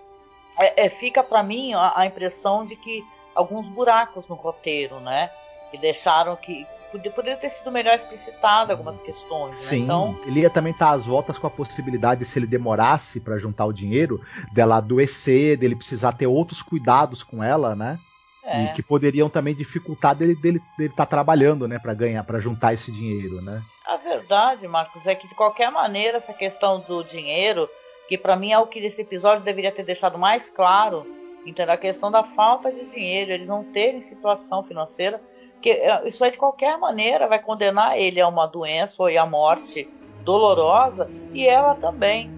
é, é, fica para mim a, a, impressão de que alguns buracos no roteiro, né? Que deixaram que, poderia ter sido melhor explicitado algumas questões. Né? Sim, então, ele ia também estar às voltas com a possibilidade, se ele demorasse para juntar o dinheiro, dela adoecer, dele precisar ter outros cuidados com ela, né? É. E que poderiam também dificultar dele dele estar tá trabalhando, né, para ganhar, para juntar esse dinheiro, né? A verdade, Marcos, é que de qualquer maneira essa questão do dinheiro, que para mim é o que esse episódio deveria ter deixado mais claro, entendeu? A questão da falta de dinheiro, eles não terem situação financeira que é, isso aí de qualquer maneira vai condenar ele a uma doença ou a morte dolorosa e ela também,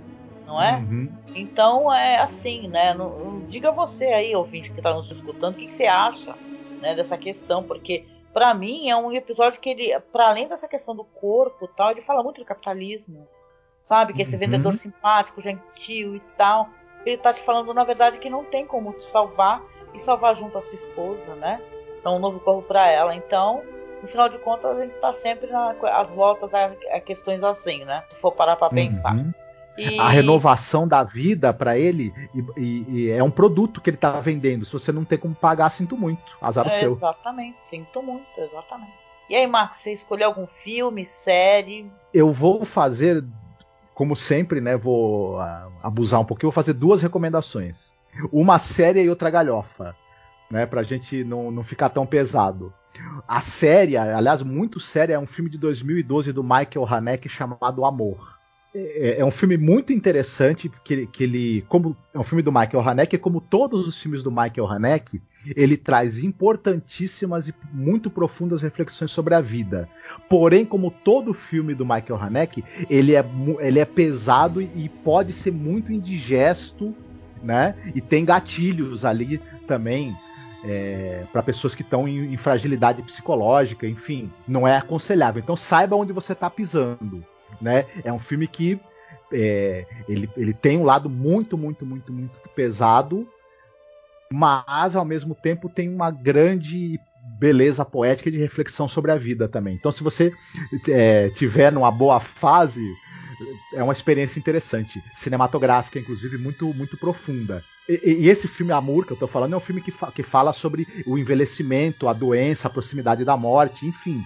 não é? Uhum. Então é assim, né? Não, diga você aí, ouvinte que está nos escutando, o que, que, você acha né, dessa questão, porque para mim é um episódio que ele, para além dessa questão do corpo e tal, ele fala muito do capitalismo, sabe? Que esse uhum. vendedor simpático, gentil e tal, ele tá te falando na verdade que não tem como te salvar e salvar junto a sua esposa, né? Então um novo corpo para ela. Então, no final de contas, a gente está sempre nas voltas a, a, questões assim, né? Se for parar para pensar. Uhum. E... A renovação da vida para ele e, e, e, é um produto que ele está vendendo. Se você não tem como pagar, sinto muito. Azar é, o seu. Exatamente, sinto muito, exatamente. E aí, Marcos, você escolheu algum filme, série? Eu vou fazer, como sempre, né? Vou abusar um pouquinho, vou fazer duas recomendações. Uma série e outra galhofa né? Pra gente não, não ficar tão pesado. A série, aliás, muito séria, é um filme de 2012 do Michael Haneke chamado Amor. é, é, um filme muito interessante, que, que ele, como é um filme do Michael Haneke, como todos os filmes do Michael Haneke, ele traz importantíssimas e muito profundas reflexões sobre a vida. Porém, como todo filme do Michael Haneke, ele é, ele é pesado e pode ser muito indigesto, né? E tem gatilhos ali também é, para pessoas que estão em, em, fragilidade psicológica, enfim, não é aconselhável. Então saiba onde você está pisando né? É um filme que é, ele, ele tem um lado muito, muito, muito, muito pesado, mas ao mesmo tempo tem uma grande beleza poética de reflexão sobre a vida também. Então, se você é, tiver numa boa fase, é uma experiência interessante, cinematográfica, inclusive muito, muito profunda. E, e esse filme Amor que eu estou falando é um filme que, fa que fala sobre o envelhecimento, a doença, a proximidade da morte, enfim.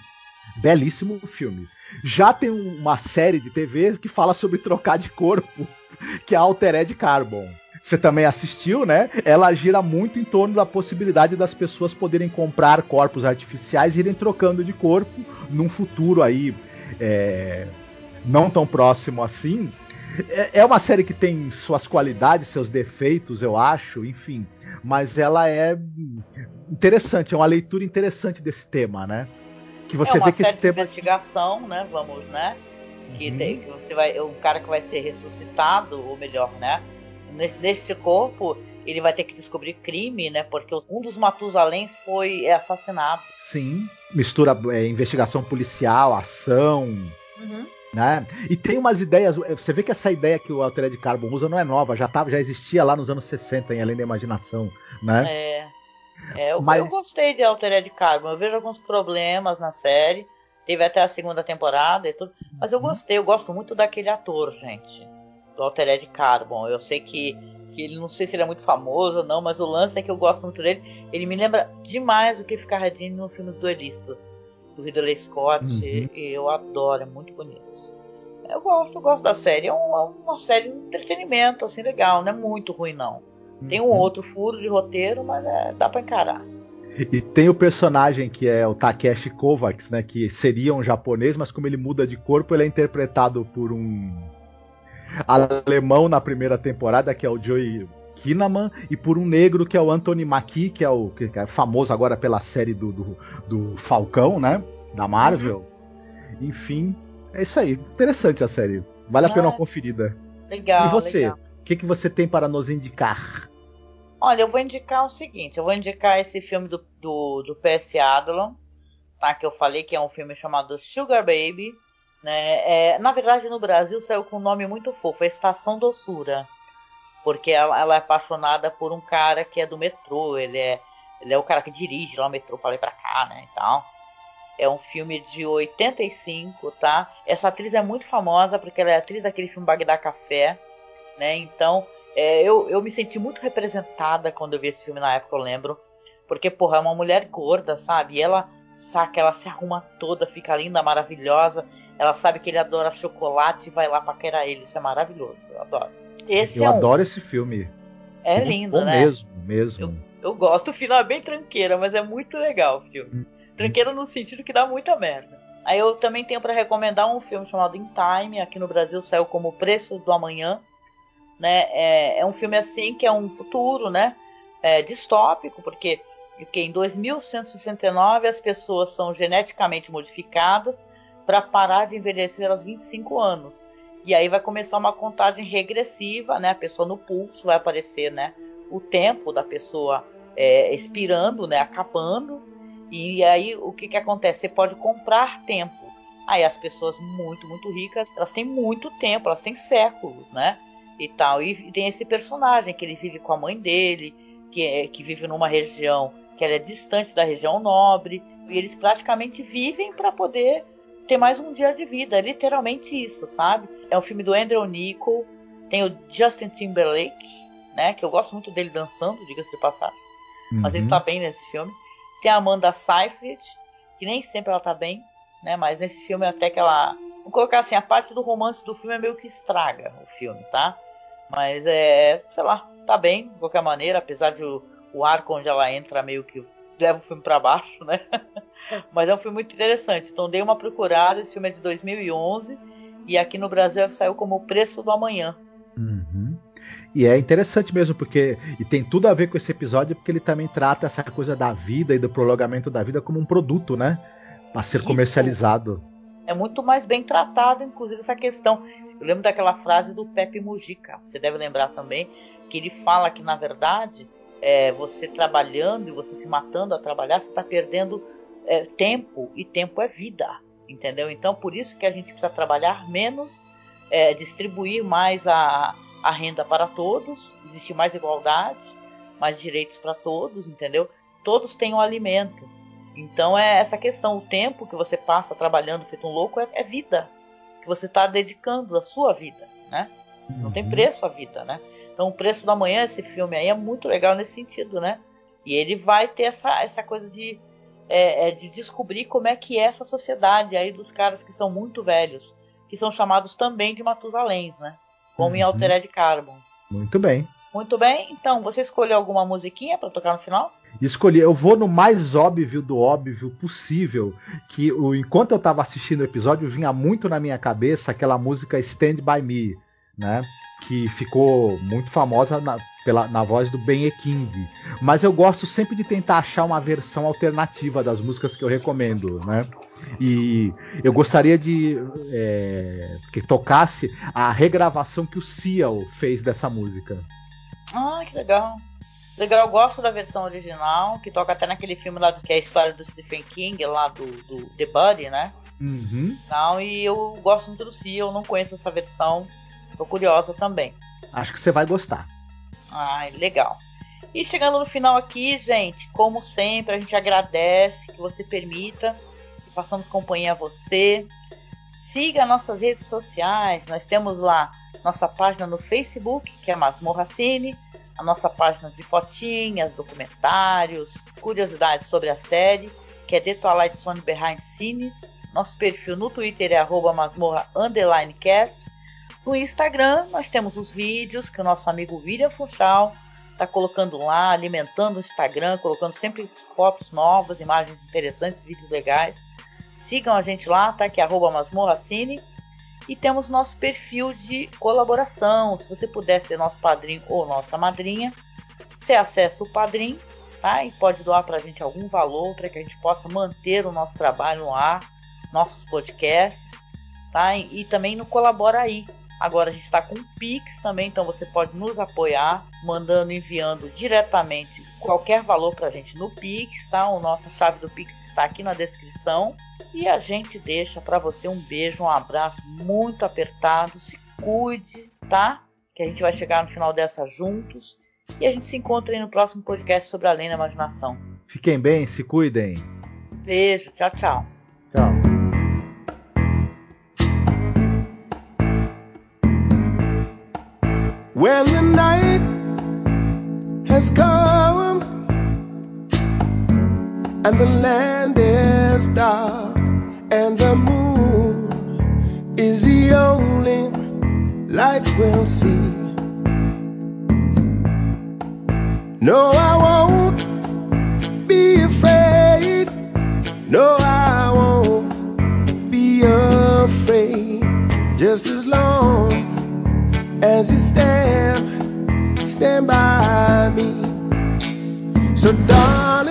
Belíssimo filme. Já tem uma série de TV que fala sobre trocar de corpo, que é a Altered Carbon. Você também assistiu, né? Ela gira muito em torno da possibilidade das pessoas poderem comprar corpos artificiais e irem trocando de corpo num futuro aí é, não tão próximo assim. É, é uma série que tem suas qualidades, seus defeitos, eu acho, enfim. Mas ela é interessante, é uma leitura interessante desse tema, né? que você é vê que esse tema... investigação, né? Vamos, né? Que, uhum. tem, que você vai, um cara que vai ser ressuscitado, ou melhor, né? Nesse, nesse corpo, ele vai ter que descobrir crime, né? Porque um dos Matusaléns foi assassinado. Sim, mistura é, investigação policial, ação. Uhum. Né? E tem umas ideias. Você vê que essa ideia que o Altered Carbon usa não é nova, já, tava, já existia lá nos anos 60, em Além da Imaginação. Né? É. É, eu, Mas... eu gostei de Altered Carbon. Eu vejo alguns problemas na série. Teve até a segunda temporada e tudo. Mas eu uhum. gostei, eu gosto muito daquele ator, gente. Do Altered Carbon. Eu sei que, que ele não sei se ele é muito famoso ou não, mas o lance é que eu gosto muito dele. Ele me lembra demais do que Carradine no filme dos duelistas. Do Ridley Scott. Uhum. E eu adoro, é muito bonito. Eu gosto, eu gosto da série. É uma, uma série de entretenimento, assim, legal. Não é muito ruim, não. Tem um uhum. outro furo de roteiro, mas é, dá para encarar. E tem o personagem que é o Takeshi Kovacs, né? Que seria um japonês, mas como ele muda de corpo, ele é interpretado por um alemão na primeira temporada, que é o Joey Kinnaman, e por um negro que é o Anthony Mackie, que é o que é famoso agora pela série do, do, do Falcão, né? Da Marvel. Uhum. Enfim, é isso aí. Interessante a série. Vale a pena uma conferida. Legal. E você? O que, que você tem para nos indicar? Olha, eu vou indicar o seguinte: eu vou indicar esse filme do, do, do PS Adlon, tá? Que eu falei que é um filme chamado Sugar Baby. Né? É, na verdade, no Brasil saiu com um nome muito fofo, é Estação Doçura. Porque ela, ela, é apaixonada por um cara que é do metrô, ele é, ele é o cara que dirige lá o metrô pra lá e pra cá, né? E tal. É um filme de 85, tá? Essa atriz é muito famosa porque ela é atriz daquele filme Bagdá Café, né? Então, é, eu, eu me senti muito representada quando eu vi esse filme na época, eu lembro. Porque, porra, é uma mulher gorda, sabe? E ela saca, ela se arruma toda, fica linda, maravilhosa. Ela sabe que ele adora chocolate e vai lá paquerar ele. Isso é maravilhoso, eu adoro. Esse eu é adoro um... esse filme. É muito lindo, né? Mesmo, mesmo. Eu, eu, gosto. O final é bem tranqueira, mas é muito legal o filme. Hum. Tranqueira no sentido que dá muita merda. Aí eu também tenho para recomendar um filme chamado In Time. Aqui no Brasil saiu como Preço do Amanhã né? É, é um filme assim que é um futuro, né? É, distópico, porque, porque em 2169 as pessoas são geneticamente modificadas para parar de envelhecer aos 25 anos. E aí vai começar uma contagem regressiva, né? A pessoa no pulso vai aparecer, né? O tempo da pessoa é, expirando, né? Acabando. E aí o que, que acontece? Você pode comprar tempo. Aí as pessoas muito, muito ricas, elas têm muito tempo, elas têm séculos, né? e tal. E, tem esse personagem que ele vive com a mãe dele, que, é, que vive numa região que ela é distante da região nobre, e eles praticamente vivem para poder ter mais um dia de vida, é literalmente isso, sabe? É um filme do Andrew Nichol, tem o Justin Timberlake, né, que eu gosto muito dele dançando, diga-se de passagem, uhum. mas ele tá bem nesse filme. Tem a Amanda Seyfried, que nem sempre ela tá bem, né, mas nesse filme até que ela Vou colocar assim, a parte do romance do filme é meio que estraga o filme, tá? Mas é, sei lá, tá bem, de qualquer maneira, apesar de o, o arco onde ela entra meio que leva o filme para baixo, né? Mas é um filme muito interessante. Então dei uma procurada, esse filme é de 2011 E aqui no Brasil saiu como O Preço do Amanhã. Uhum. E é interessante mesmo, porque. E tem tudo a ver com esse episódio, porque ele também trata essa coisa da vida e do prolongamento da vida como um produto, né? Para ser Isso. comercializado. É muito mais bem tratado, inclusive, essa questão. Eu lembro daquela frase do Pepe Mujica, você deve lembrar também, que ele fala que, na verdade, é, você trabalhando e você se matando a trabalhar, você está perdendo é, tempo, e tempo é vida, entendeu? Então, por isso que a gente precisa trabalhar menos, é, distribuir mais a, a renda para todos, existe mais igualdade, mais direitos para todos, entendeu? Todos têm um alimento. Então é essa questão, o tempo que você passa trabalhando feito um louco é, é vida, que você está dedicando a sua vida, né? Não tem uhum. preço a vida, né? Então o preço da manhã, esse filme aí é muito legal nesse sentido, né? E ele vai ter essa, essa coisa de, é, é, de descobrir como é que é essa sociedade aí dos caras que são muito velhos, que são chamados também de Matusaléns, né? Como uhum. em Altered Carbon. Muito bem. Muito bem. Então, você escolheu alguma musiquinha para tocar no final? Escolhi. Eu vou no mais óbvio do óbvio possível. Que o, enquanto eu estava assistindo o episódio, vinha muito na minha cabeça aquela música Stand By Me, né? Que ficou muito famosa na, pela, na voz do Ben E. King. Mas eu gosto sempre de tentar achar uma versão alternativa das músicas que eu recomendo, né? E eu gostaria de é, que tocasse a regravação que o Seal fez dessa música. Ah, que legal. Legal, eu gosto da versão original, que toca até naquele filme lá que é a história do Stephen King, lá do, do The Buddy, né? Uhum. Então, e eu gosto muito do Seal, não conheço essa versão, tô curiosa também. Acho que você vai gostar. Ai, legal. E chegando no final aqui, gente, como sempre, a gente agradece que você permita que façamos companhia a você. Siga nossas redes sociais. Nós temos lá nossa página no Facebook, que é Masmorra Cine, a nossa página de fotinhas, documentários, curiosidades sobre a série, que é The Twilight Zone Behind Scenes. Nosso perfil no Twitter é arroba masmorra cast. No Instagram, nós temos os vídeos que o nosso amigo William Funchal está colocando lá, alimentando o Instagram, colocando sempre fotos novas, imagens interessantes, vídeos legais. Sigam a gente lá, tá? Que é masmorracine. E temos nosso perfil de colaboração. Se você puder ser nosso padrinho ou nossa madrinha, você acessa o padrinho, tá? E pode doar para a gente algum valor para que a gente possa manter o nosso trabalho no ar, nossos podcasts, tá? E, e também no Colabora aí, Agora a gente está com o Pix também, então você pode nos apoiar, mandando, enviando diretamente qualquer valor para a gente no Pix, tá? O nossa chave do Pix está aqui na descrição. E a gente deixa para você um beijo, um abraço muito apertado. Se cuide, tá? Que a gente vai chegar no final dessa juntos. E a gente se encontra aí no próximo podcast sobre Além da Imaginação. Fiquem bem, se cuidem. Beijo, tchau, tchau. Tchau. When the night has come and the land is dark and the moon is the only light we'll see. No, I won't be afraid. No, I won't be afraid. Just as long as you stand, stand by me. So, darling,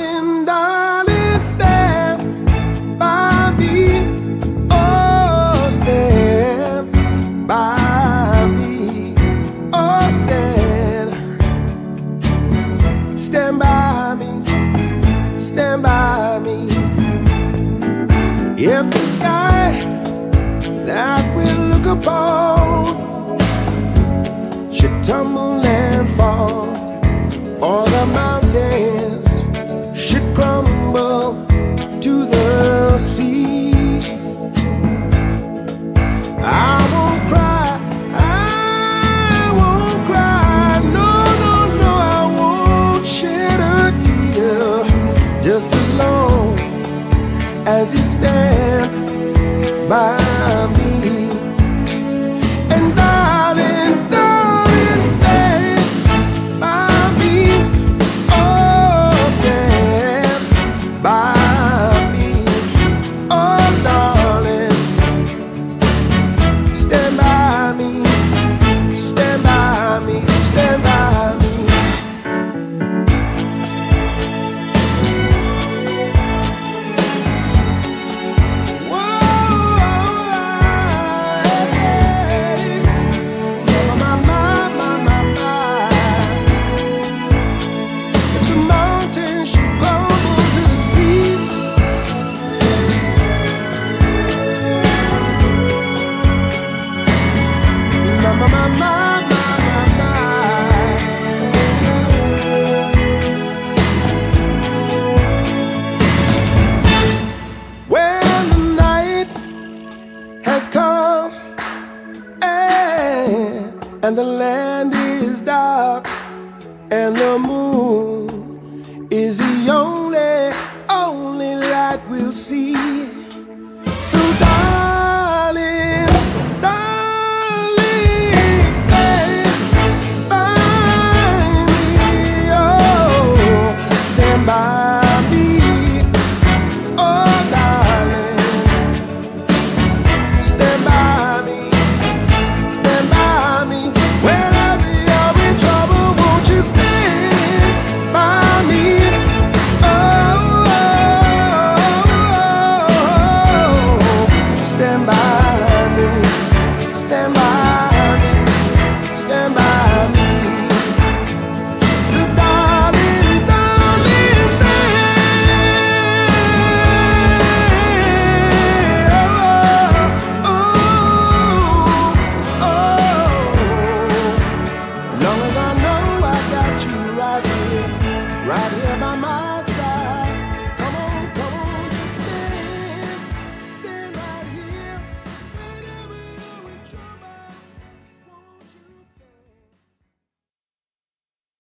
stand